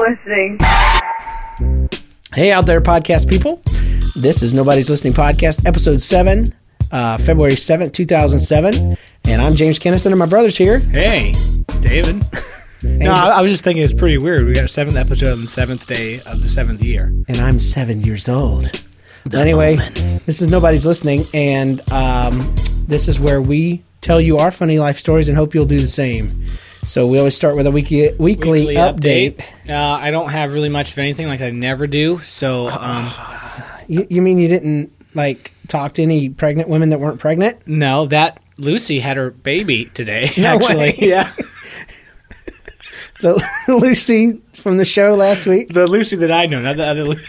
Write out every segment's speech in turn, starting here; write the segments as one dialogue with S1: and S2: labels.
S1: Listening.
S2: Hey, out there, podcast people. This is Nobody's Listening Podcast, episode 7, uh, February 7th, 2007. And I'm James Kennison, and my brother's here.
S3: Hey, David. no, I, I was just thinking it's pretty weird. We got a seventh episode on the seventh day of the seventh year.
S2: And I'm seven years old. Anyway, this is Nobody's Listening, and um, this is where we tell you our funny life stories and hope you'll do the same. So we always start with a weekly, weekly,
S3: Weekly
S2: update.
S3: Uh, I don't have really much of anything, like I never do. So, um,
S2: You, you mean you didn't, like, talk to any pregnant women that weren't pregnant?
S3: no, that Lucy had her baby today.
S2: No
S3: actually,
S2: way.
S3: yeah,
S2: The Lucy from the show last week?
S3: the Lucy that I know, not the other Lucy.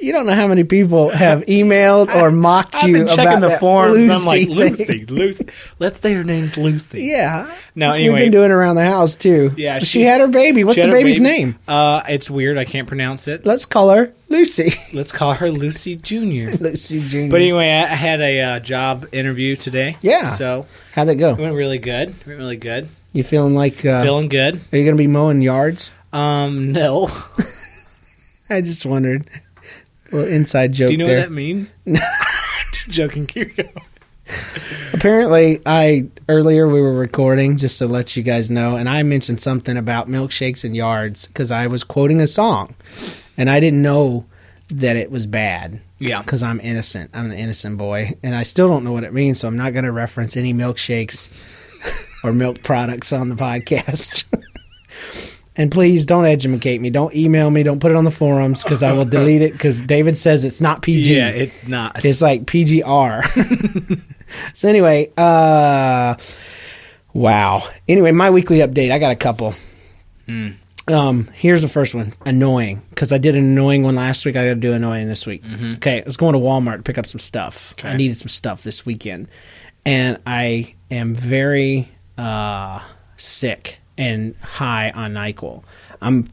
S2: You don't know how many people have emailed or mocked
S3: I've
S2: you
S3: been
S2: about
S3: the
S2: that
S3: forums.
S2: Lucy
S3: I'm like
S2: thing.
S3: Lucy, Lucy. Let's say her name's Lucy.
S2: Yeah.
S3: No,
S2: We've
S3: anyway.
S2: been doing around the house too.
S3: Yeah,
S2: she had her baby. What's the baby's
S3: baby.
S2: name?
S3: Uh, it's weird. I can't pronounce it.
S2: Let's call her Lucy.
S3: Let's call her Lucy Junior.
S2: Lucy Jr.
S3: But anyway, I I had a uh, job interview today.
S2: Yeah.
S3: So
S2: How'd that go?
S3: it went really good. It went really good.
S2: You feeling like? Uh,
S3: Feeling good.
S2: are you going to be mowing yards?
S3: Um, no.
S2: I just wondered. Well, inside joke
S3: Do you know
S2: there.
S3: what that means? Just joking. Keep going.
S2: Apparently, I earlier we were recording just to let you guys know, and I mentioned something about milkshakes and yards because I was quoting a song, and I didn't know that it was bad.
S3: Yeah.
S2: because I'm innocent. I'm an innocent boy, and I still don't know what it means, so I'm not going to reference any milkshakes or milk products on the podcast. and please don't educate me. Don't email me. Don't put it on the forums because I will delete it. Because David says it's not PG.
S3: Yeah, it's not.
S2: It's like PGR. so anyway, uh wow. Anyway, my weekly update. I got a couple.
S3: Hmm.
S2: Um, here's the first one. Annoying because I did an annoying one last week. I got to do annoying this week. Okay, I was going to Walmart to pick up some stuff. I
S3: Mm-hmm.
S2: Needed some stuff this weekend, and I am very uh sick and high on Nyquil. I'm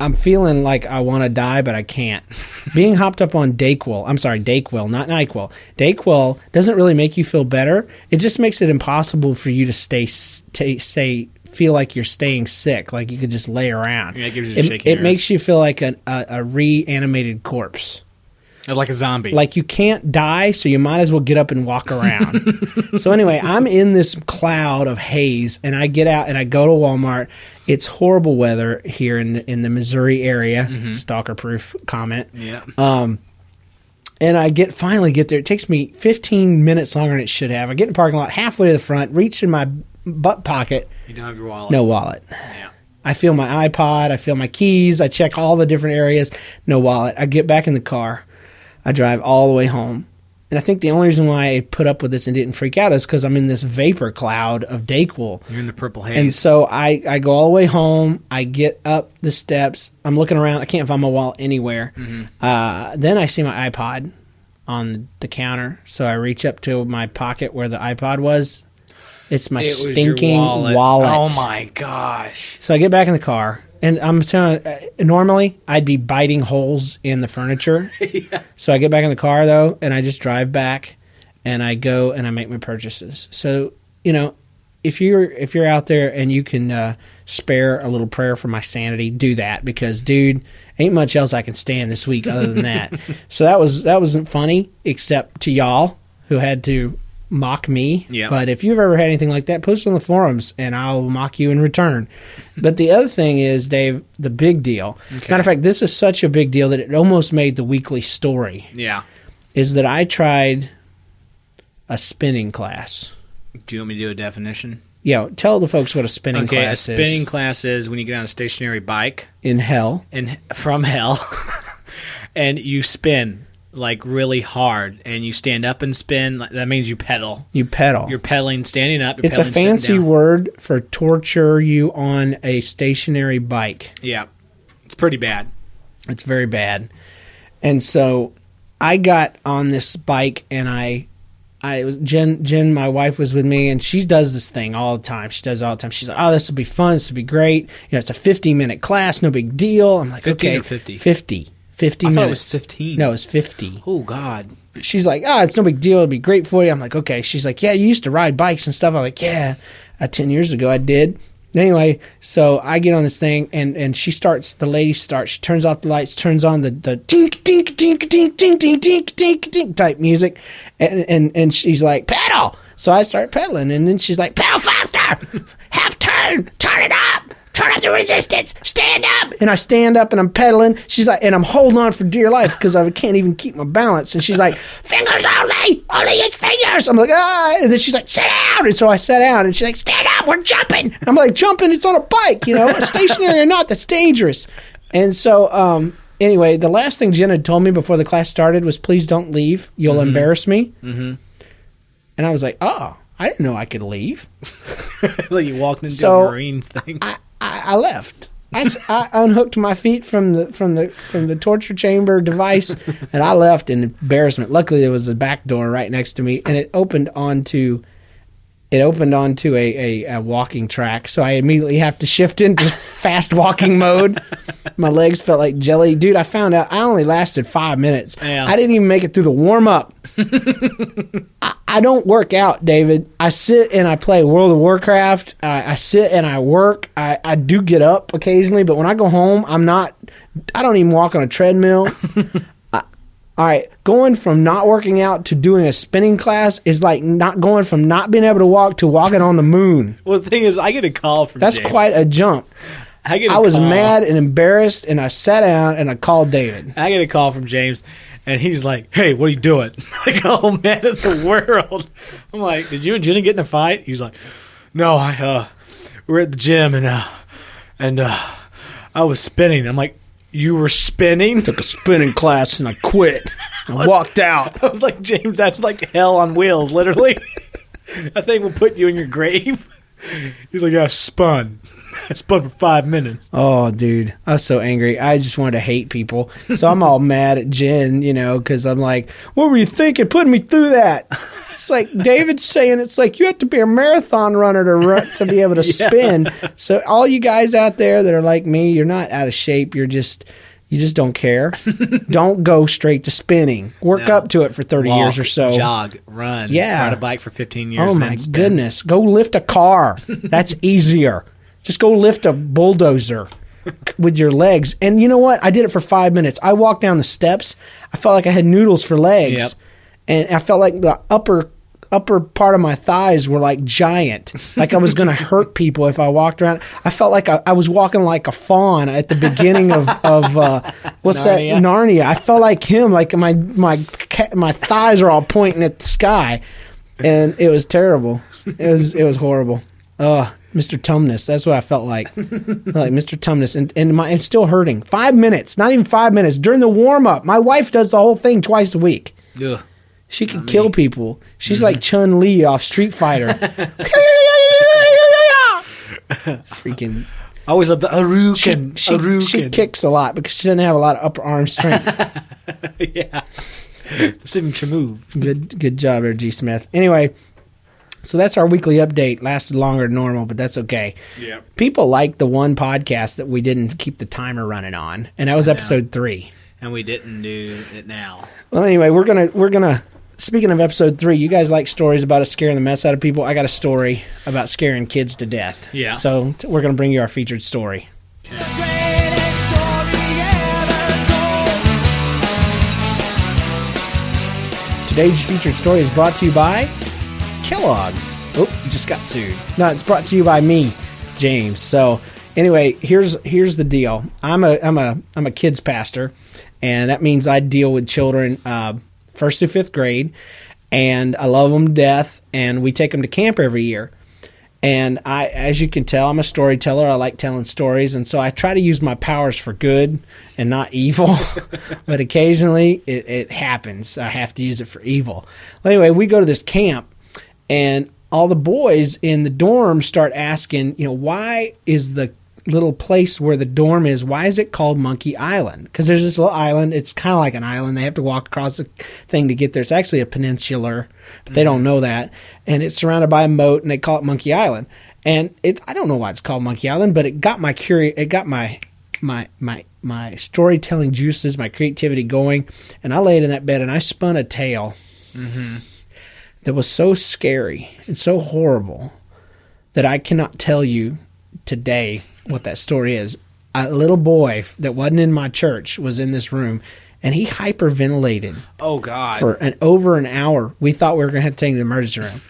S2: I'm feeling like I want to die, but I can't. Being hopped up on Dayquil, I'm sorry, Dayquil, not Nyquil. Dayquil doesn't really make you feel better. It just makes it impossible for you to stay, stay, stay feel like you're staying sick, like you could just lay around.
S3: Yeah, it gives you
S2: it, it makes you feel like a, a, a reanimated corpse.
S3: Like a zombie.
S2: Like you can't die, so you might as well get up and walk around. so anyway, I'm in this cloud of haze, and I get out and I go to Walmart. It's horrible weather here in the, in the Missouri area. Stalker proof comment.
S3: yeah.
S2: Um, And I get finally get there. It takes me 15 minutes longer than it should have. I get in the parking lot, halfway to the front, reach in my butt pocket,
S3: you don't have your wallet.
S2: no wallet.
S3: Yeah.
S2: I feel my iPod, I feel my keys, I check all the different areas, no wallet. I get back in the car, I drive all the way home. And I think the only reason why I put up with this and didn't freak out is because I'm in this vapor cloud of Dayquil.
S3: You're in the purple haze.
S2: And so I, I go all the way home. I get up the steps. I'm looking around. I can't find my wallet anywhere. Uh, then I see my iPod on the counter. So I reach up to my pocket where the iPod was. It's my
S3: It
S2: stinking wallet.
S3: Oh my gosh.
S2: So I get back in the car, and I'm telling. Uh, normally, I'd be biting holes in the furniture. So I get back in the car though, and I just drive back, and I go and I make my purchases. So you know, if you're if you're out there and you can uh, spare a little prayer for my sanity, do that because, dude, ain't much else I can stand this week other than that. so that was that wasn't funny, except to y'all who had to mock me.
S3: Yeah.
S2: But if you've ever had anything like that, post it on the forums and I'll mock you in return. but the other thing is, Dave, the big deal. Matter of fact, this is such a big deal that it almost made the weekly story.
S3: Yeah.
S2: Is that I tried a spinning class.
S3: Do you want me to do a definition?
S2: Yeah, tell the folks what a spinning
S3: okay, a spinning
S2: is.
S3: class is when you get on a stationary bike
S2: In hell.
S3: and from hell, and you spin like really hard and you stand up and spin, that means you pedal.
S2: You pedal.
S3: You're pedaling standing up.
S2: It's a fancy word for torture you on a stationary bike.
S3: Yeah, it's pretty bad.
S2: It's very bad. And so I got on this bike and I I was Jen Jen, my wife was with me and she does this thing all the time. She does it all the time. She's like, Oh, this will be fun, this will be great. You know, it's a fifty minute class, no big deal. I'm like,
S3: 15
S2: okay.
S3: or 50?
S2: 50. 50
S3: I thought it was 15.
S2: No, it's fifty.
S3: Oh God.
S2: She's like, Oh, it's no big deal, it'll be great for you. I'm like, Okay. She's like, Yeah, you used to ride bikes and stuff. I'm like, Yeah. Uh, ten years ago I did. Anyway, so I get on this thing and, and she starts the lady starts, she turns off the lights, turns on the, the tink tink tink tink tink tink tink tink tink type music and, and and she's like, pedal. So I start pedaling and then she's like, pedal faster, half turn, turn it up, turn up the resistance, stand up. And I stand up and I'm pedaling. She's like, and I'm holding on for dear life because I can't even keep my balance. And she's like, fingers only, only it's fingers. I'm like, ah. And then she's like, sit down. And so I sat down and she's like, stand up, we're jumping. I'm like, jumping, it's on a bike, you know, stationary or not, that's dangerous. And so, um, anyway, the last thing Jen had told me before the class started was, please don't leave. You'll embarrass me. Mm-hmm. And I was like, oh, I didn't know I could leave.
S3: like you walked into
S2: So-
S3: a Marines thing.
S2: I, I, left. I, I unhooked my feet from the from the from the torture chamber device, and I left in embarrassment. Luckily, there was a back door right next to me, and it opened onto it opened onto a, a, a walking track. So I immediately have to shift into fast walking mode. My legs felt like jelly, dude. I found out I only lasted five minutes.
S3: Yeah.
S2: I didn't even make it through the warm up. I, I don't work out, David. I sit and I play World of Warcraft. I, I sit and I work. I, I do get up occasionally, but when I go home, I'm not. I don't even walk on a treadmill. I, all right, going from not working out to doing a spinning class is like not going from not being able to walk to walking on the moon.
S3: well, the thing is, I get a call from.
S2: That's
S3: James.
S2: quite a jump.
S3: I get. a
S2: I was
S3: call-
S2: mad and embarrassed, and I sat down and I called David.
S3: I get a call from James, and he's like, "Hey, what are you doing?" like, oh man of the world. I'm like, "Did you and Jenny get in a fight?" He's like, "No, I uh, we're at the gym and uh, and uh, I was spinning." I'm like, "You were spinning?"
S2: Took a spinning class and I quit. I walked out.
S3: I was like, "James, that's like hell on wheels, literally." I think we'll put you in your grave. He's like, "I spun. I spun for five minutes."
S2: Oh, dude, I was so angry. I just wanted to hate people. So I'm all mad at Jen, you know, because I'm like, what were you thinking putting me through that? It's like David's saying it's like you have to be a marathon runner to run, to be able to spin. So all you guys out there that are like me, you're not out of shape. You're just you just don't care. don't go straight to spinning. Work
S3: No.
S2: up to it for 30
S3: Walk,
S2: years or so.
S3: jog, run,
S2: Yeah.
S3: ride a bike for 15 years.
S2: Oh my goodness. Go lift a car. That's easier. Just go lift a bulldozer with your legs. And you know what? I did it for five minutes. I walked down the steps. I felt like I had noodles for legs.
S3: Yep.
S2: And I felt like the upper upper part of my thighs were like giant. Like I was gonna hurt people if I walked around. I felt like I, I was walking like a fawn at the beginning of, of uh, what's that
S3: Narnia?
S2: Narnia. I felt like him, like my my ca- my thighs are all pointing at the sky, and it was terrible. It was it was horrible. Uh, Mr. Tumnus. That's what I felt like. like Mr. Tumnus, and and my it's still hurting. Five minutes, not even five minutes during the warm up. My wife does the whole thing twice a week.
S3: Ugh.
S2: She can kill people. She's like mm-hmm. Chun Li off Street Fighter. Freaking
S3: I always love the
S2: she,
S3: Hadouken.
S2: she,
S3: Hadouken.
S2: she kicks a lot because she doesn't have a lot of upper arm strength.
S3: yeah. Signature move.
S2: good good job there, G Smith. Anyway, so that's our weekly update. Lasted longer than normal, but that's okay.
S3: Yeah.
S2: People like the one podcast that we didn't keep the timer running on, and that was episode three.
S3: And we didn't do it now.
S2: Well, anyway, we're gonna we're gonna. Speaking of episode three, you guys like stories about us scaring the mess out of people. I got a story about scaring kids to death.
S3: Yeah.
S2: So t- we're gonna bring you our featured story. Today's featured story is brought to you by Kellogg's. Oh, just got sued. No, it's brought to you by me, James. So anyway, here's here's the deal. I'm a I'm a I'm a kids pastor, and that means I deal with children uh, first through fifth grade, and I love them to death. And we take them to camp every year. And I, as you can tell, I'm a storyteller. I like telling stories, and so I try to use my powers for good and not evil. but occasionally, it, it happens. I have to use it for evil. Well, anyway, we go to this camp, and all the boys in the dorm start asking, you know, why is the little place where the dorm is, why is it called Monkey Island? Because there's this little island. It's kind of like an island. They have to walk across the thing to get there. It's actually a peninsular, but they don't mm-hmm. know that. And it's surrounded by a moat, and they call it Monkey Island. And it, I don't know why it's called Monkey Island, but it got my curi- it got my my my my storytelling juices, my creativity going. And I laid in that bed and I spun a tale mm-hmm. That was so scary and so horrible that I cannot tell you today what that story is. A little boy that wasn't in my church was in this room and he hyperventilated
S3: Oh God.
S2: for an over an hour. We thought we were going to have to take him to the emergency room.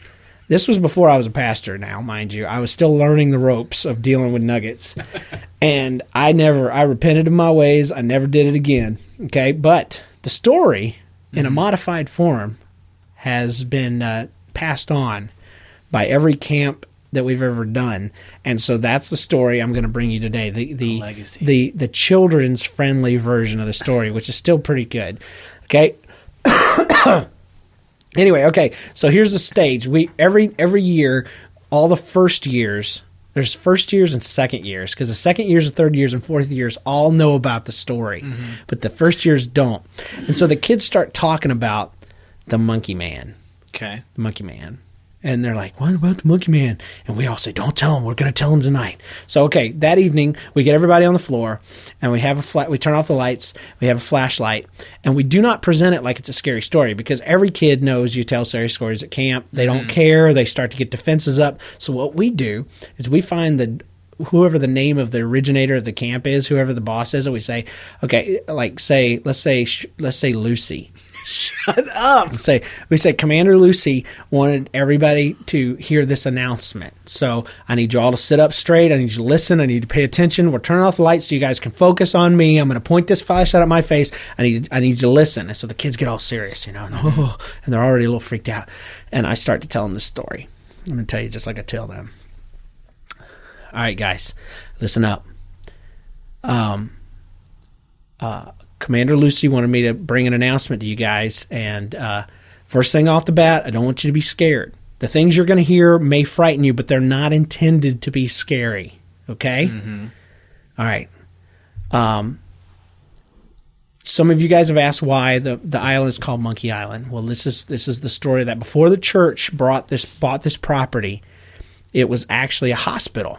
S2: This was before I was a pastor now, mind you. I was still learning the ropes of dealing with nuggets. and I never I repented of my ways. I never did it again. Okay? But the story in a mm-hmm. modified form has been uh, passed on by every camp that we've ever done, and so that's the story I'm going to bring you today. The the
S3: legacy.
S2: the the children's friendly version of the story, which is still pretty good. Okay. anyway, okay. So here's the stage. We every every year, all the first years. There's first years and second years because the second years and third years and fourth years all know about the story, but the first years don't. And so the kids start talking about the monkey man.
S3: Okay.
S2: the monkey man. And they're like what about the monkey man? And we all say don't tell him. We're going to tell him tonight. So okay that evening we get everybody on the floor and we have a flat we turn off the lights we have a flashlight and we do not present it like it's a scary story because every kid knows you tell scary stories at camp. They don't mm-hmm. care. They start to get defenses up. So what we do is we find the whoever the name of the originator of the camp is whoever the boss is and we say okay like say let's say let's say lucy say we say Commander Lucy wanted everybody to hear this announcement. So I need you all to sit up straight. I need you to listen. I need to pay attention. We're turning off the lights so you guys can focus on me. I'm going to point this flashlight at my face. I need I need you to listen. And so the kids get all serious, you know, and, oh, and they're already a little freaked out. And I start to tell them the story. I'm going to tell you just like I tell them. All right, guys, listen up. Um, uh, Commander Lucy wanted me to bring an announcement to you guys. And uh, first thing off the bat, I don't want you to be scared. The things you're going to hear may frighten you, but they're not intended to be scary. Okay? All right. Um, some of you guys have asked why the, the island is called Monkey Island. Well, this is this is the story that before the church brought this bought this property, it was actually a hospital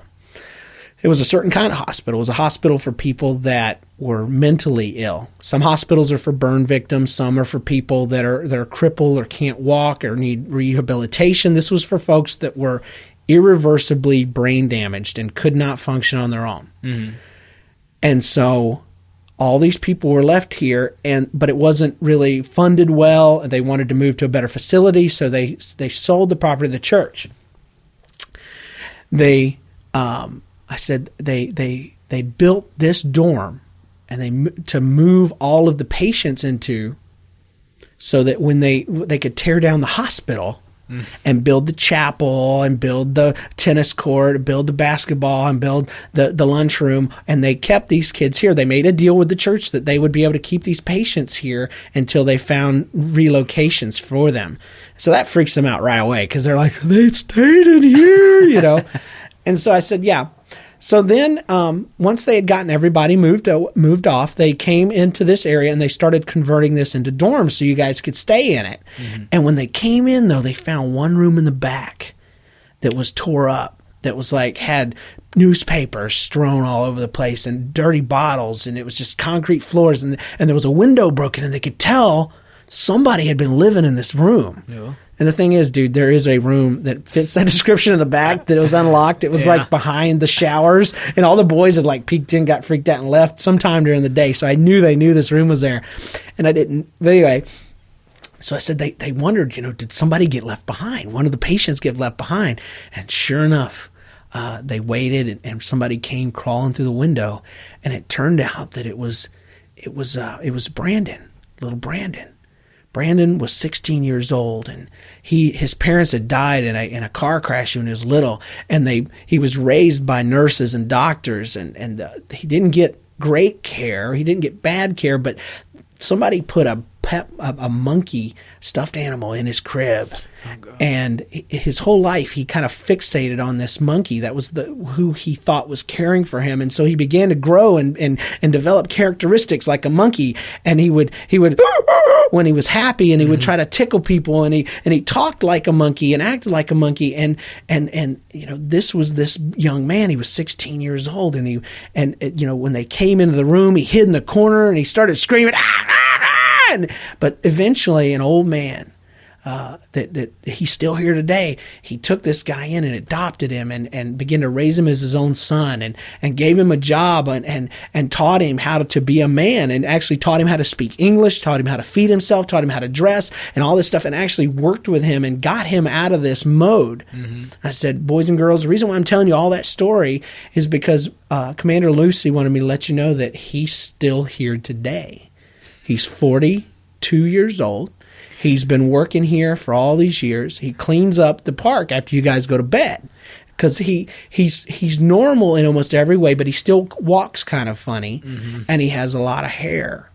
S2: it was a certain kind of hospital. It was a hospital for people that were mentally ill. Some hospitals are for burn victims. Some are for people that are that are crippled or can't walk or need rehabilitation. This was for folks that were irreversibly brain damaged and could not function on their own. And so all these people were left here and but it wasn't really funded well and they wanted to move to a better facility so they they sold the property to the church they um, I said they they they built this dorm and they to move all of the patients into so that when they they could tear down the hospital mm. and build the chapel and build the tennis court, build the basketball and build the the lunchroom and they kept these kids here. They made a deal with the church that they would be able to keep these patients here until they found relocations for them. So that freaks them out right away because they're like they stayed in here, you know. and so I said, yeah. So then, um, once they had gotten everybody moved o- moved off, they came into this area and they started converting this into dorms so you guys could stay in it. And when they came in, though, they found one room in the back that was tore up, that was like had newspapers strewn all over the place and dirty bottles, and it was just concrete floors, and and there was a window broken, and they could tell somebody had been living in this room.
S3: Yeah.
S2: And the thing is, dude, there is a room that fits that description in the back that was unlocked. It was
S3: Yeah.
S2: like behind the showers, and all the boys had like peeked in, got freaked out, and left sometime during the day. So I knew they knew this room was there, and I didn't. But anyway, so I said they they wondered, you know, did somebody get left behind? One of the patients get left behind, and sure enough. Uh, they waited and, and somebody came crawling through the window and it turned out that it was it was uh, it was Brandon little Brandon Brandon was 16 years old and he his parents had died in a in a car crash when he was little and they he was raised by nurses and doctors and and uh, he didn't get great care he didn't get bad care but somebody put a a, a monkey stuffed animal in his crib. And his whole life he kind of fixated on this monkey that was the who he thought was caring for him. And so he began to grow and and, and develop characteristics like a monkey. And he would he would when he was happy and he would try to tickle people and he and he talked like a monkey and acted like a monkey. And and and you know this was this young man. He was 16 years old and he and you know when they came into the room he hid in the corner and he started screaming "Ah, ah, ah," but eventually an old man uh, that that he's still here today. He took this guy in and adopted him and, and began to raise him as his own son and, and gave him a job and, and, and taught him how to, to be a man and actually taught him how to speak English, taught him how to feed himself, taught him how to dress and all this stuff and actually worked with him and got him out of this mode. I said, boys and girls, the reason why I'm telling you all that story is because uh, Commander Lucy wanted me to let you know that he's still here today. He's 42 years old. He's been working here for all these years. He cleans up the park after you guys go to bed because he he's he's normal in almost every way, but he still walks kind of funny, mm-hmm. and he has a lot of hair.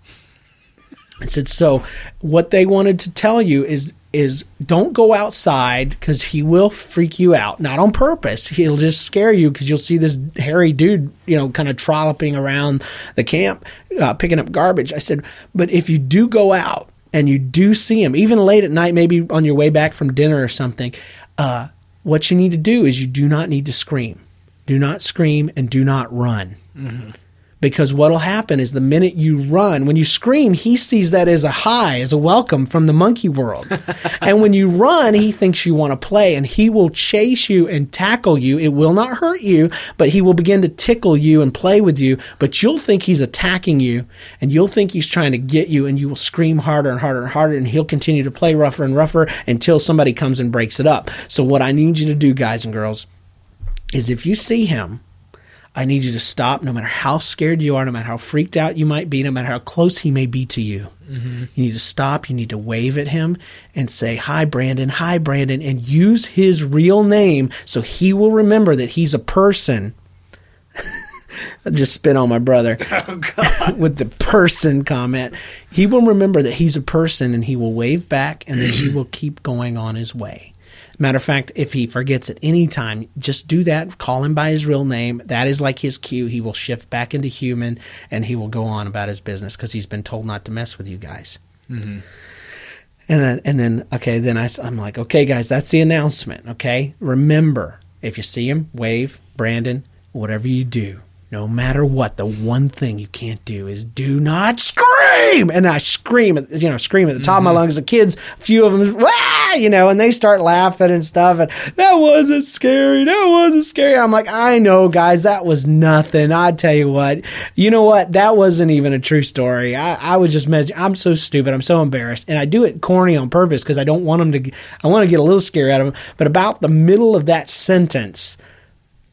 S2: I said, so what they wanted to tell you is is don't go outside because he will freak you out, not on purpose. He'll just scare you because you'll see this hairy dude, you know, kind of trolloping around the camp, uh, picking up garbage. I said, but if you do go out and you do see him, even late at night, maybe on your way back from dinner or something, uh, what you need to do is you do not need to scream. Do not scream and do not run. Because what'll happen is the minute you run, when you scream, he sees that as a high, as a welcome from the monkey world. and when you run, he thinks you want to play and he will chase you and tackle you. It will not hurt you, but he will begin to tickle you and play with you. But you'll think he's attacking you and you'll think he's trying to get you and you will scream harder and harder and harder and he'll continue to play rougher and rougher until somebody comes and breaks it up. So what I need you to do, guys and girls, is if you see him, I need you to stop no matter how scared you are, no matter how freaked out you might be, no matter how close he may be to you. Mm-hmm. You need to stop. You need to wave at him and say, Hi, Brandon. Hi, Brandon. And use his real name so he will remember that he's a person. I just spit on my brother oh, with the person comment. He will remember that he's a person and he will wave back and then he will keep going on his way. Matter of fact, if he forgets at any time, just do that. Call him by his real name. That is like his cue. He will shift back into human and he will go on about his business because he's been told not to mess with you guys. Mm-hmm. And then, and then, okay, then I, am like, okay, guys, that's the announcement. Okay, remember, if you see him, wave, Brandon, whatever you do, no matter what, the one thing you can't do is do not scream. And I scream, at, you know, scream at the top of my mm-hmm. lungs. The kids, a few of them, Wah! you know, and they start laughing and stuff. And that wasn't scary. That wasn't scary. I'm like, I know, guys, that was nothing. I tell you what, you know what? That wasn't even a true story. I, I was just, med- I'm so stupid. I'm so embarrassed. And I do it corny on purpose because I don't want them to, I want to get a little scary out of them. But about the middle of that sentence,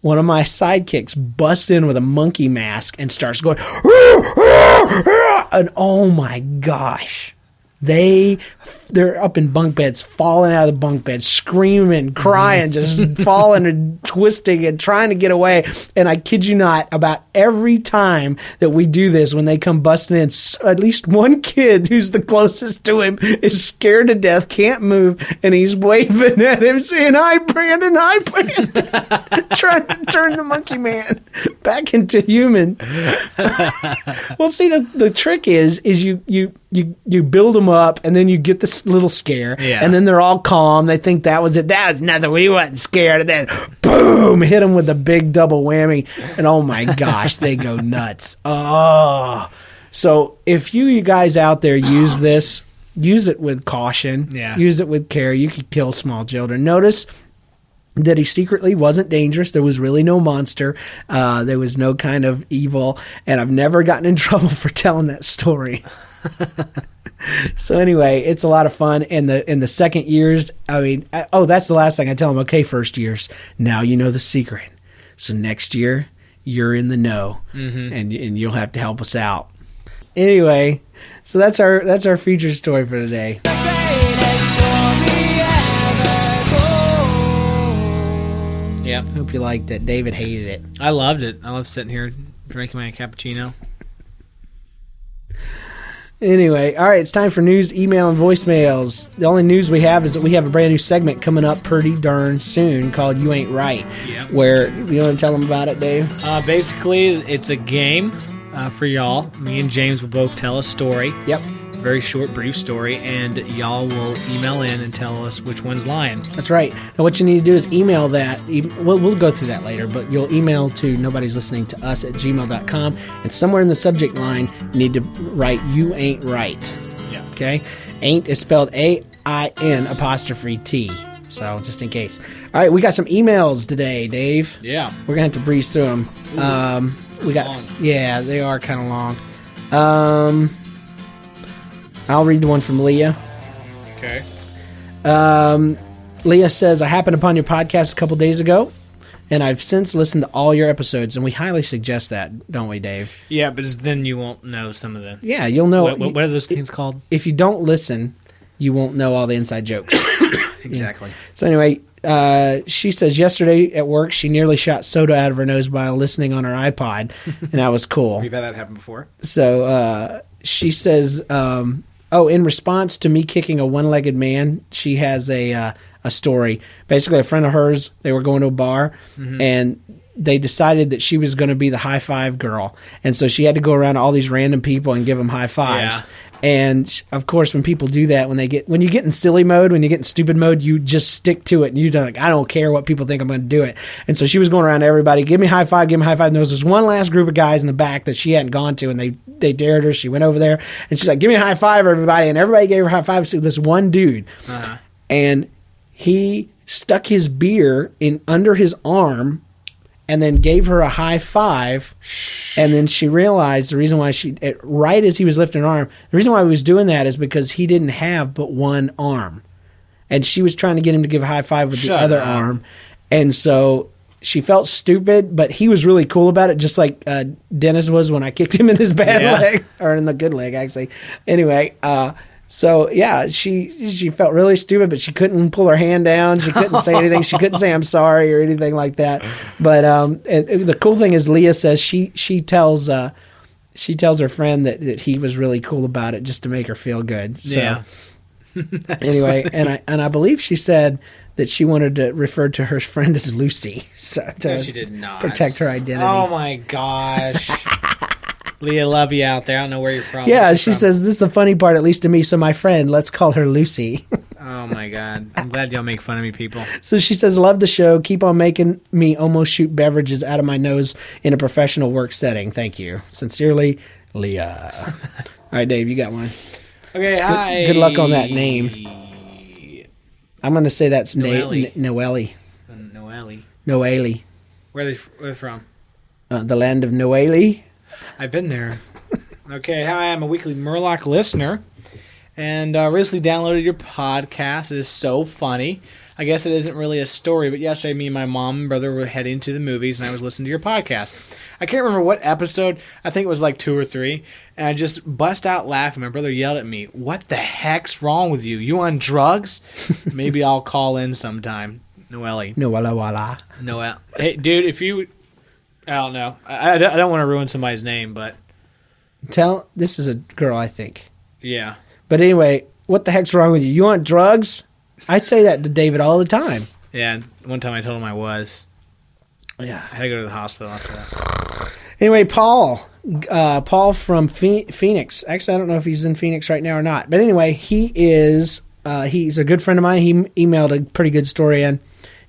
S2: one of my sidekicks busts in with a monkey mask and starts going, and oh my gosh, they they're up in bunk beds, falling out of the bunk beds, screaming, crying, mm-hmm. just falling and twisting and trying to get away. And I kid you not, about every time that we do this, when they come busting in, at least one kid who's the closest to him is scared to death, can't move, and he's waving at him, saying, "Hi, Brandon! Hi, Brandon!" trying to turn the monkey man back into human. well, see, the the trick is is you you you you build them up, and then you get this little scare,
S3: Yeah.
S2: and then they're all calm. They think that was it. That was nothing. We wasn't scared, and then boom, hit them with a big double whammy, and oh my gosh, they go nuts. Oh, so if you you guys out there use this. Use it with caution.
S3: Yeah.
S2: Use it with care. You could kill small children. Notice that he secretly wasn't dangerous. There was really no monster. Uh, there was no kind of evil, and I've never gotten in trouble for telling that story. so anyway, it's a lot of fun. In the in the second years, I mean, I, oh, that's the last thing I tell them. Okay, first years, now you know the secret. So next year, you're in the know, mm-hmm. and and you'll have to help us out. Anyway, So that's our that's our feature story for today.
S3: Yep.
S2: Hope you liked it. David hated it.
S3: I loved it. I love sitting here drinking my cappuccino.
S2: Anyway, all right, it's time for news, email, and voicemails. The only news we have is that we have a brand new segment coming up pretty darn soon called "You Ain't Right,"
S3: Yep.
S2: where you want to tell them about it, Dave?
S3: Uh, basically, it's a game uh, for y'all. Me and James will both tell a story,
S2: Yep,
S3: very short, brief story, and y'all will email in and tell us which one's lying.
S2: that's right. Now, what you need to do is email that. We'll, we'll go through that later, but you'll email to nobody's listening to us at gmail.com, and somewhere in the subject line, you need to write "You Ain't Right."
S3: Yeah.
S2: Okay, ain't is spelled A I N apostrophe T. So just in case. All right, we got some emails today, Dave.
S3: Yeah.
S2: We're gonna have to breeze through them. Um, we got
S3: long.
S2: yeah, they are kind of long. Um, I'll read the one from Leah.
S3: Okay.
S2: Um, Leah says, "I happened upon your podcast a couple days ago, and I've since listened to all your episodes, and we highly suggest that, don't we, Dave?
S3: Yeah, but then you won't know some of the.
S2: Yeah, you'll know
S3: What, what, what are those things called?
S2: if you don't listen, you won't know all the inside jokes."
S3: Exactly.
S2: So anyway, uh, she says yesterday at work she nearly shot soda out of her nose while listening on her iPod, and that was cool.
S3: We've had that happen before.
S2: So uh, she says, um, "Oh, in response to me kicking a one-legged man, she has a uh, a story. Basically, a friend of hers, they were going to a bar, and they decided that she was going to be the high five girl, and so she had to go around to all these random people and give them high fives.
S3: Yeah.
S2: And of course, when people do that, when they get when you get in silly mode, when you get in stupid mode, you just stick to it, and you don't like, I don't care what people think, I'm going to do it. And so she was going around to everybody, give me high five, give me high five. And there was this one last group of guys in the back that she hadn't gone to, and they they dared her. She went over there, and she's like, give me a high five, everybody, and everybody gave her high fives to this one dude, uh-huh. and he stuck his beer in under his arm and then gave her a high five. And then she realized the reason why she, it, right as he was lifting her arm, the reason why he was doing that is because he didn't have but one arm. And she was trying to get him to give a high five with the other
S3: up.
S2: arm. And so she felt stupid, but he was really cool about it, just like uh, Dennis was when I kicked him in his bad
S3: Yeah.
S2: leg, or in the good leg, actually. Anyway, uh, so yeah, she she felt really stupid, but she couldn't pull her hand down. She couldn't say anything. She couldn't say I'm sorry or anything like that. But um, it, it- the cool thing is, Leah says she she tells uh, she tells her friend that, that he was really cool about it just to make her feel good. So,
S3: Yeah.
S2: anyway, and I and I believe she said that she wanted to refer to her friend as Lucy, so to
S3: No, she did not.
S2: protect her identity.
S3: Oh my gosh. Leah, love you out there. I don't know where you're from.
S2: yeah, she
S3: from?
S2: says this is the funny part, at least to me. So my friend, let's call her Lucy.
S3: Oh my god. I'm glad y'all make fun of me, people.
S2: So she says, "Love the show. Keep on making me almost shoot beverages out of my nose in a professional work setting. Thank you, sincerely, Leah." All right, Dave, you got one.
S3: Okay, hi.
S2: good luck on that name. I'm going to say that's Na-
S3: Noelle.
S2: N- Noelle.
S3: Noelle.
S2: Noelle,
S3: Where are they, where they from?
S2: uh, the land of Noelle.
S3: I've been there. okay, hi, I'm a weekly Murloc listener and uh, recently downloaded your podcast. It is so funny. I guess it isn't really a story, but yesterday me and my mom and brother were heading to the movies and I was listening to your podcast. I can't remember what episode. I think it was like two or three. And I just bust out laughing. My brother yelled at me, What the heck's wrong with you? You on drugs? Maybe I'll call in sometime. Noelle.
S2: Noella Walla.
S3: Noelle. Hey, dude, if you. I don't know. I, I don't- want to ruin somebody's name, but
S2: Tell this is a girl, I think.
S3: yeah.
S2: But anyway, what the heck's wrong with you? You want drugs? I'd say that to David all the time.
S3: Yeah, one time I told him I was.
S2: Yeah.
S3: I had to go to the hospital after that.
S2: Anyway, Paul, uh, Paul from Phe- Phoenix. Actually, I don't know if he's in Phoenix right now or not. But anyway, he is. Uh, he's a good friend of mine. He m- emailed a pretty good story in.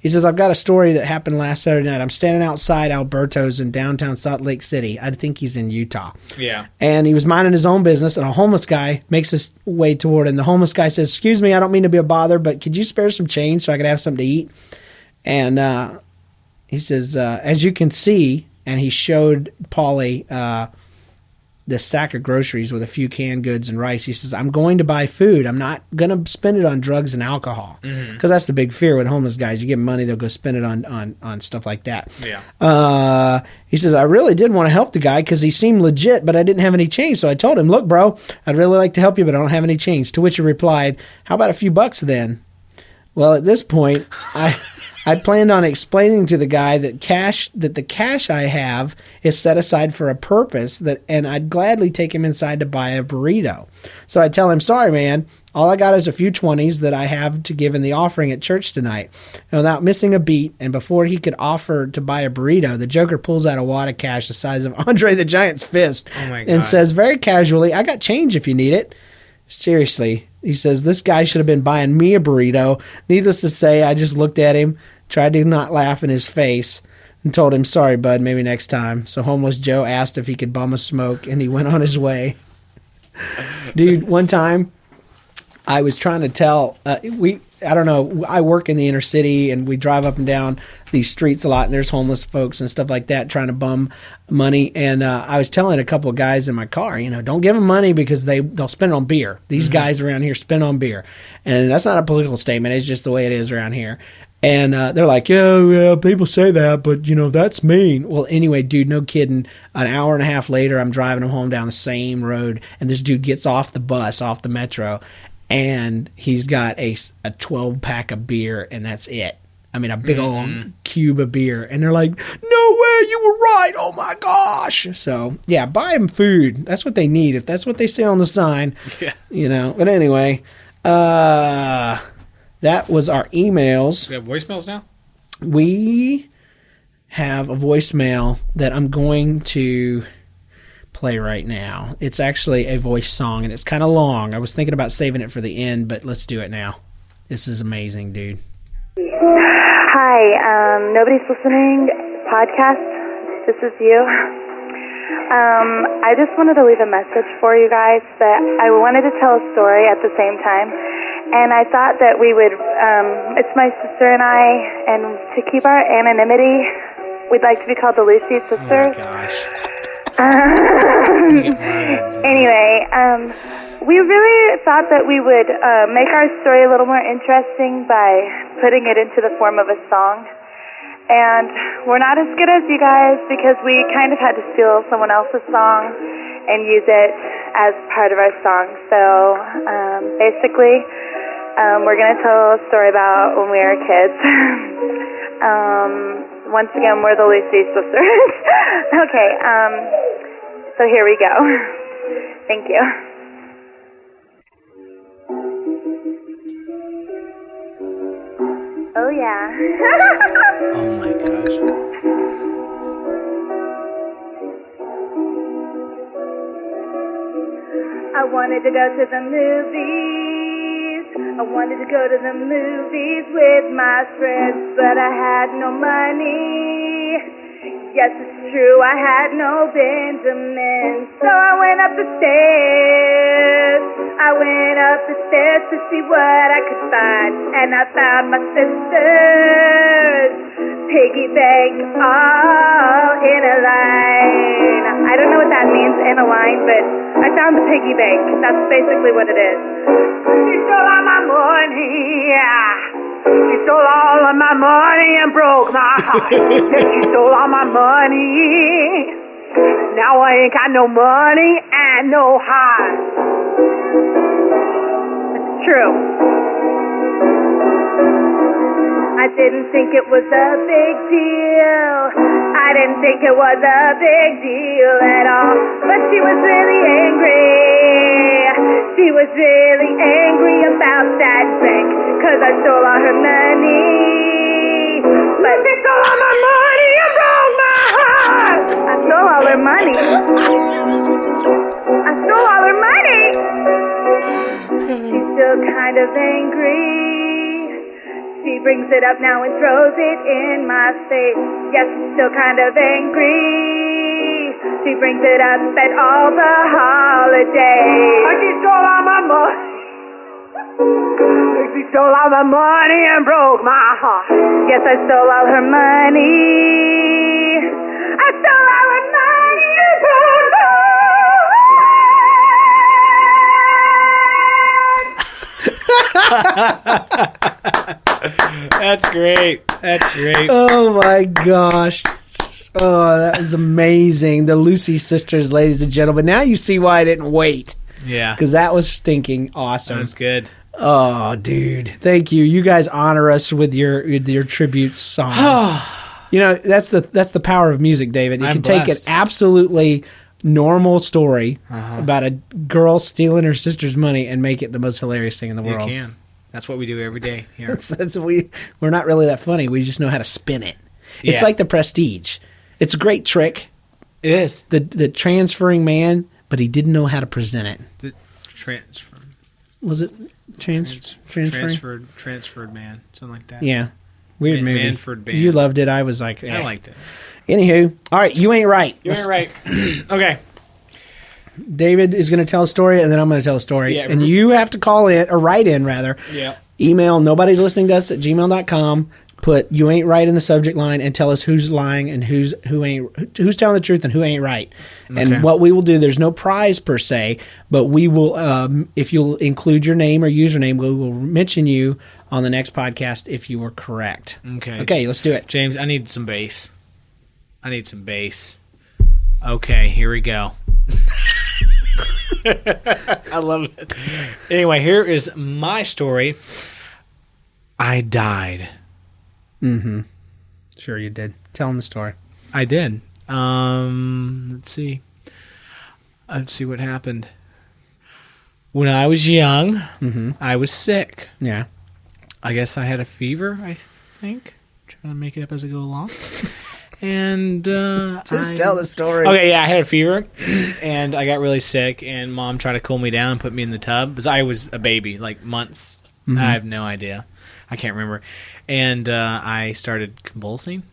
S2: He says, "I've got a story that happened last Saturday night. I'm standing outside Alberto's in downtown Salt Lake City. I think he's in Utah."
S3: Yeah.
S2: and he was minding his own business and a homeless guy makes his way toward him the homeless guy says excuse me i don't mean to be a bother but could you spare some change so i could have something to eat and uh, he says uh, as you can see and he showed polly uh, this sack of groceries with a few canned goods and rice. He says, "I'm going to buy food. I'm not going to spend it on drugs and alcohol because that's the big fear with homeless guys. You give them money, they'll go spend it on on on stuff like that."
S3: Yeah.
S2: Uh, he says, I really did want to help the guy because he seemed legit, but I didn't have any change. So I told him, Look, bro, I'd really like to help you, but I don't have any change. To which he replied, How about a few bucks then? Well, at this point, I. I planned on explaining to the guy that cash that the cash I have is set aside for a purpose that and I'd gladly take him inside to buy a burrito. So I tell him, "Sorry, man. All I got is a few 20s that I have to give in the offering at church tonight." And without missing a beat and before he could offer to buy a burrito, the Joker pulls out a wad of cash the size of Andre the Giant's fist
S3: Oh
S2: and says very casually, "I got change if you need it." Seriously, he says this guy should have been buying me a burrito. Needless to say, I just looked at him, tried to not laugh in his face, and told him, "Sorry, bud, maybe next time." So homeless Joe asked if he could bum a smoke, and he went on his way. Dude, one time I was trying to tell uh, we I don't know I work in the inner city and we drive up and down these streets a lot and there's homeless folks and stuff like that trying to bum money and uh, I was telling a couple of guys in my car you know don't give them money because they they'll spend it on beer these guys around here spend on beer and that's not a political statement it's just the way it is around here and uh, they're like, yeah, yeah, people say that, but you know, that's mean. Well, anyway, dude, no kidding. An hour and a half later, I'm driving them home down the same road, and this dude gets off the bus, off the metro, and he's got a, a 12 pack of beer, and that's it. I mean, a big old cube of beer. And they're like, no way, you were right. Oh my gosh. So, yeah, buy them food. That's what they need. If that's what they say on the sign,
S3: Yeah.
S2: you know. But anyway, uh, that was our emails
S3: We have voicemails now?
S2: we have a voicemail that I'm going to play right now. It's actually a voice song and it's kind of long. I was thinking about saving it for the end, but let's do it now. This is amazing, dude.
S1: Hi, um, nobody's listening podcast. This is you. Um, I just wanted to leave a message for you guys, but I wanted to tell a story at the same time. And I thought that we would, um, it's my sister and I, and to keep our anonymity, we'd like to be called the Lucy
S3: Oh
S1: Sisters.
S3: gosh.
S1: Um, anyway, um, we really thought that we would uh, make our story a little more interesting by putting it into the form of a song. And we're not as good as you guys because we kind of had to steal someone else's song and use it as part of our song. So um, basically, um, we're going to tell a story about when we were kids. um, once again, we're the Lucy sisters. okay, um, so here we go. Thank you. Oh, yeah.
S3: Oh my gosh.
S1: I wanted to go to the movies. I wanted to go to the movies with my friends, but I had no money. Yes, it's true, I had no Benjamin. So I went up the stairs. Up the stairs to see what I could find. And I found my sisters. Piggy bank all in a line. I don't know what that means in a line, but I found the piggy bank. That's basically what it is. She stole all my money. yeah. She stole all of my money and broke my heart. yeah, she stole all my money. Now I ain't got no money and no heart. True. I didn't think it was a big deal. I didn't think it was a big deal at all. But she was really angry. She was really angry about that bank. Cause I stole all her money. But she stole all my money and broke my heart. I stole all her money. Still kind of angry. She brings it up now and throws it in my face. Yes, still kind of angry. She brings it up at all the holidays. She stole all my money. She stole all my money and broke my heart. Yes, I stole all her money.
S3: That's great. That's great.
S2: Oh my gosh. Oh, that was amazing. The Lucy sisters, ladies and gentlemen. Now you see why I didn't wait.
S3: Yeah.
S2: Because that was stinking awesome.
S3: That was good.
S2: Oh, dude. Thank you. You guys honor us with your with your tribute song. you know, that's the that's the power of music, David. You
S3: I'm
S2: can take it absolutely normal story
S3: Uh-huh.
S2: about a girl stealing her sister's money and make it the most hilarious thing in the
S3: You
S2: world.
S3: can. That's what we do every day here.
S2: That's, that's we we're not really that funny. We just know how to spin it. It's
S3: Yeah.
S2: like the prestige. It's a great trick.
S3: It is.
S2: The the transferring man, but he didn't know how to present it.
S3: The transfer.
S2: Was it trans,
S3: Trans, transferred, transferred man, something like that.
S2: Yeah. Weird
S3: Man-
S2: movie.
S3: Manfred Band.
S2: You loved it. I was like, eh.
S3: I liked it.
S2: Anywho, all right, you ain't right.
S3: You ain't right. okay.
S2: David is going to tell a story, and then I'm going to tell a story,
S3: Yeah,
S2: and you have to call in or write in rather.
S3: Yeah.
S2: Email nobody's listening to us at gmail.com. Put you ain't right in the subject line and tell us who's lying and who's who ain't who's telling the truth and who ain't right.
S3: Okay.
S2: And what we will do, there's no prize per se, but we will um, if you'll include your name or username, we will mention you on the next podcast if you were correct.
S3: Okay.
S2: Okay, let's do it.
S3: James, I need some bass. I need some bass. Okay, here we go. I love it. Anyway, here is my story. I died. Mm-hmm.
S2: Sure, you did. Tell them the story.
S3: I did. Um, let's see. Let's see what happened. When I was young, mm-hmm. I was sick.
S2: Yeah.
S3: I guess I had a fever. I think. trying to make it up as I go along. and uh,
S2: Just
S3: I-
S2: tell the story.
S3: Okay, yeah, I had a fever, and I got really sick, and mom tried to cool me down and put me in the tub because I was a baby, like months.
S2: Mm-hmm.
S3: I have no idea. I can't remember. And uh, I started convulsing,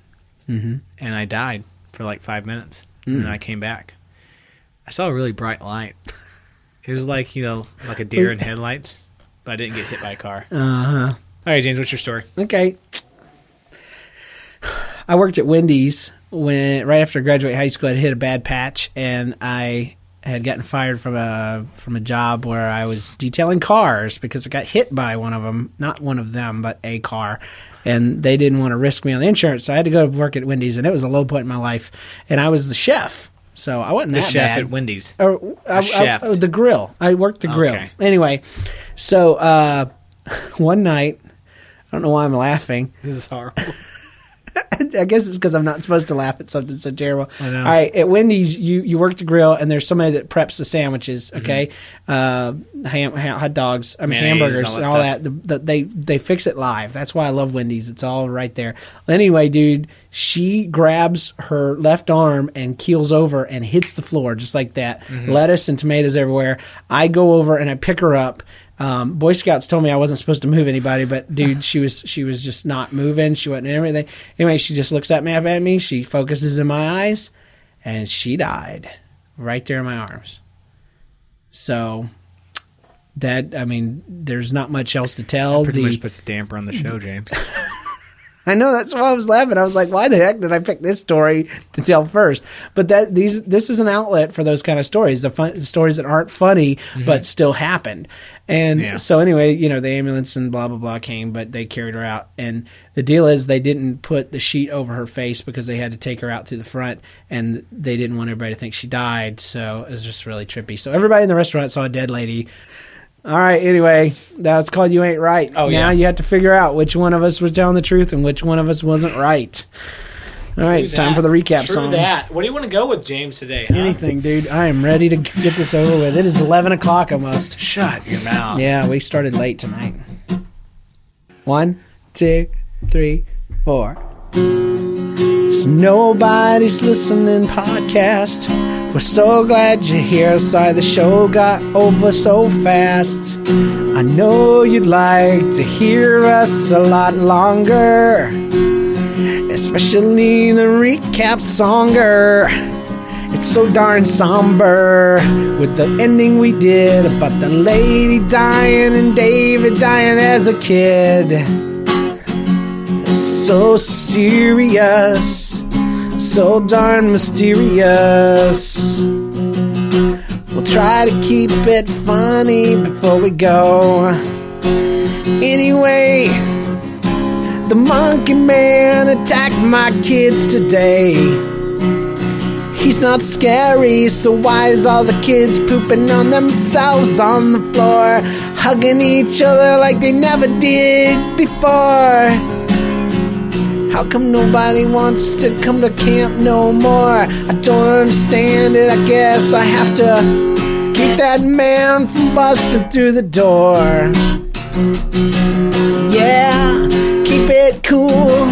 S2: Mm-hmm.
S3: and I died for like five minutes,
S2: Mm.
S3: and then I came back. I saw a really bright light. It was like you know, like a deer in headlights, but I didn't get hit by a car.
S2: Uh huh.
S3: All right, James, what's your story?
S2: Okay. I worked at Wendy's when right after I graduated high school. I hit a bad patch, and I had gotten fired from a from a job where I was detailing cars because I got hit by one of them, not one of them, but a car, and they didn't want to risk me on the insurance, so I had to go work at Wendy's, and it was a low point in my life, and I was the chef, so I wasn't
S3: The
S2: that
S3: chef
S2: bad.
S3: at Wendy's.
S2: Or, I, I,
S3: chef.
S2: oh, the grill. I worked the grill.
S3: Okay.
S2: Anyway, so uh, one night, I don't know why I'm laughing.
S3: This is horrible.
S2: I guess it's because I'm not supposed to laugh at something so terrible.
S3: I know.
S2: All right, at Wendy's, you you work the grill, and there's somebody that preps the sandwiches. Okay, uh, ham, ham, hot dogs, I mean
S3: Mm-hmm. Mayonnaise,
S2: hamburgers,
S3: all
S2: and all
S3: stuff.
S2: that. The, the, they they fix it live. That's why I love Wendy's. It's all right there. Anyway, dude, she grabs her left arm and keels over and hits the floor just like that.
S3: Mm-hmm.
S2: Lettuce and tomatoes everywhere. I go over and I pick her up. Um, Boy Scouts told me I wasn't supposed to move anybody, but dude, she was she was just not moving. She wasn't everything. Anyway, she just looks at me up at me. She focuses in my eyes, and she died right there in my arms. So that I mean, there's not much else to tell.
S3: Pretty
S2: The-
S3: much puts a damper on the show, James.
S2: I know that's why I was laughing. I was like, why the heck did I pick this story to tell first? But that these this is an outlet for those kind of stories, the fun stories that aren't funny mm-hmm. but still happened. And
S3: Yeah.
S2: so anyway, you know, the ambulance and blah blah blah came, but they carried her out. And the deal is they didn't put the sheet over her face because they had to take her out to the front and they didn't want everybody to think she died. So it was just really trippy. So everybody in the restaurant saw a dead lady. All right. Anyway, that's called "You Ain't Right."
S3: Oh,
S2: now
S3: yeah.
S2: you have to figure out which one of us was telling the truth and which one of us wasn't right. All right, it's time for the recap
S3: True
S2: song.
S3: that. What do you want to go with, James, today? huh?
S2: Anything, dude. I am ready to get this over with. It is eleven o'clock almost.
S3: Shut your mouth.
S2: Yeah, we started late tonight. One, two, three, four. It's nobody's listening podcast. We're so glad you're here. Sorry the show got over so fast. I know you'd like to hear us a lot longer, especially the recap songer. It's so darn somber with the ending we did about the lady dying and David dying as a kid. It's so serious, so darn mysterious. We'll try to keep it funny before we go. Anyway, the monkey man attacked my kids today. He's not scary, so why is all the kids pooping on themselves on the floor, hugging each other like they never did before? How come nobody wants to come to camp no more? I don't understand it. I guess I have to keep that man from busting through the door. Yeah, keep it cool.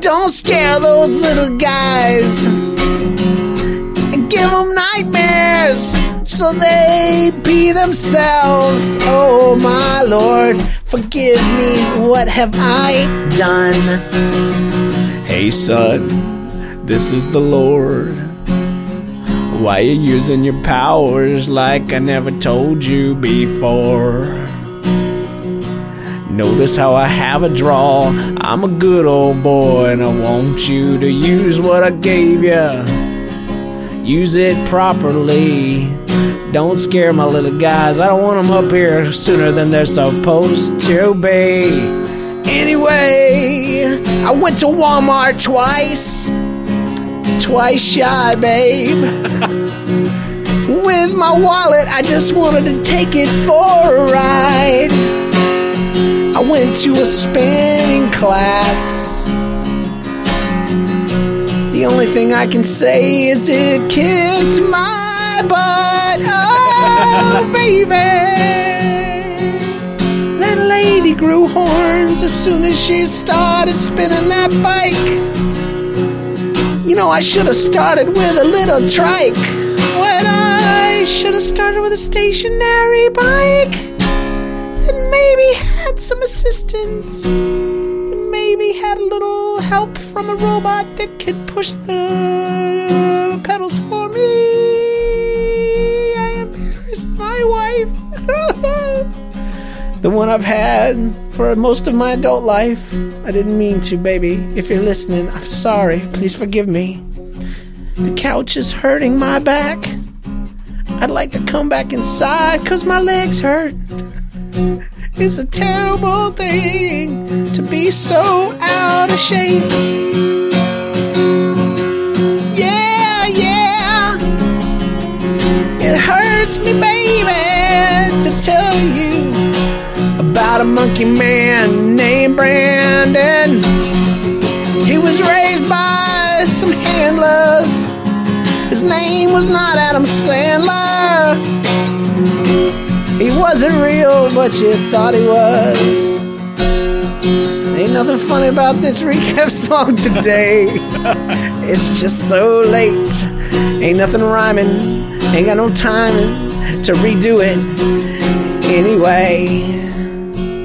S2: Don't scare those little guys. And give them nightmares so they pee themselves. Oh my lord, forgive me. What have I done? Hey son, this is the Lord. Why you using your powers like I never told you before? Notice how I have a draw. I'm a good old boy and I want you to use what I gave you. Use it properly. Don't scare my little guys. I don't want them up here sooner than they're supposed to be. Anyway, I went to Walmart twice. Twice shy, babe. With my wallet, I just wanted to take it for a ride. I went to a spinning class. The only thing I can say is it kicked my butt. Oh, baby. That lady grew horns as soon as she started spinning that bike. You know, I should have started with a little trike. What I should have started with a stationary bike. And maybe had some assistance. And maybe had a little help from a robot that can push the pedals for me. I embarrassed my wife. the one I've had for most of my adult life. I didn't mean to, baby. If you're listening, I'm sorry. Please forgive me. The couch is hurting my back. I'd like to come back inside because my legs hurt. It's a terrible thing to be so out of shape. Yeah, yeah. It hurts me, baby, to tell you about a monkey man named Brandon. He was raised by some handlers. His name was not Adam Sandler. He wasn't real, but you thought he was. Ain't nothing funny about this recap song today. it's just so late. Ain't nothing rhyming. Ain't got no time to redo it. Anyway,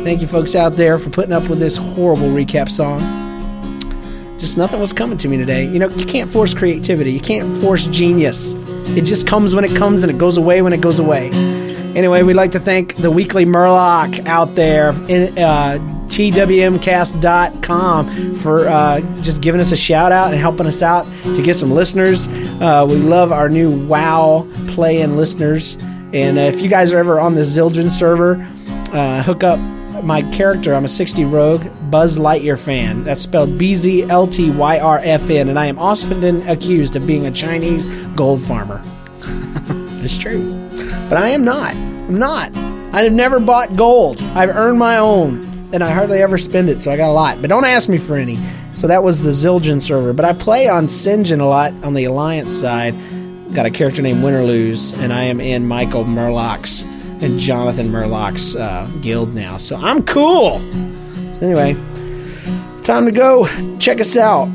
S2: thank you folks out there for putting up with this horrible recap song. Just nothing was coming to me today. You know, you can't force creativity. You can't force genius. It just comes when it comes and it goes away when it goes away. Anyway, we'd like to thank the Weekly Murloc out there in uh, twmcast.com for uh, just giving us a shout out and helping us out to get some listeners. Uh, we love our new WoW playing listeners. And uh, if you guys are ever on the Zul'jin server, uh, hook up my character. I'm a 60 rogue Buzz Lightyear fan. That's spelled B Z L T Y R F N. And I am often accused of being a Chinese gold farmer. it's true. But I am not. I'm not. I have never bought gold. I've earned my own. And I hardly ever spend it, so I got a lot. But don't ask me for any. So that was the Zul'jin server. But I play on Sen'jin a lot on the Alliance side. Got a character named Winterlose, and I am in Michael Murloc's and Jonathan Murloc's uh, guild now. So I'm cool. So anyway, time to go. Check us out.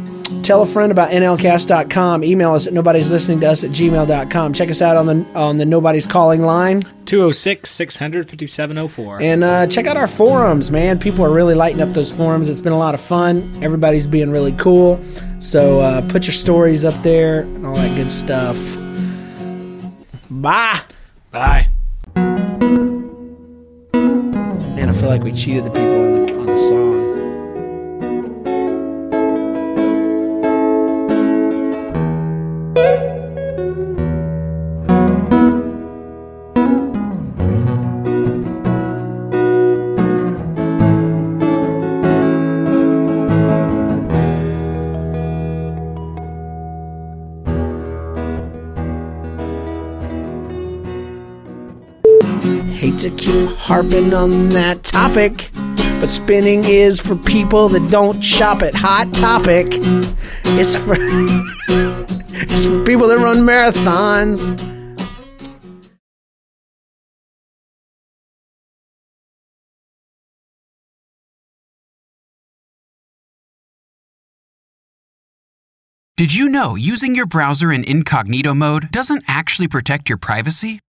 S2: Tell a friend about nlcast.com. Email us at nobody's listening to us at gmail.com. Check us out on the on the Nobody's Calling line.
S3: 206 600 5704.
S2: And uh, check out our forums, man. People are really lighting up those forums. It's been a lot of fun. Everybody's being really cool. So uh, put your stories up there and all that good stuff. Bye.
S3: Bye.
S2: Man, I feel like we cheated the people on the, to keep harping on that topic. But spinning is for people that don't shop at Hot Topic. It's for it's for people that run marathons.
S4: Did you know using your browser in incognito mode doesn't actually protect your privacy?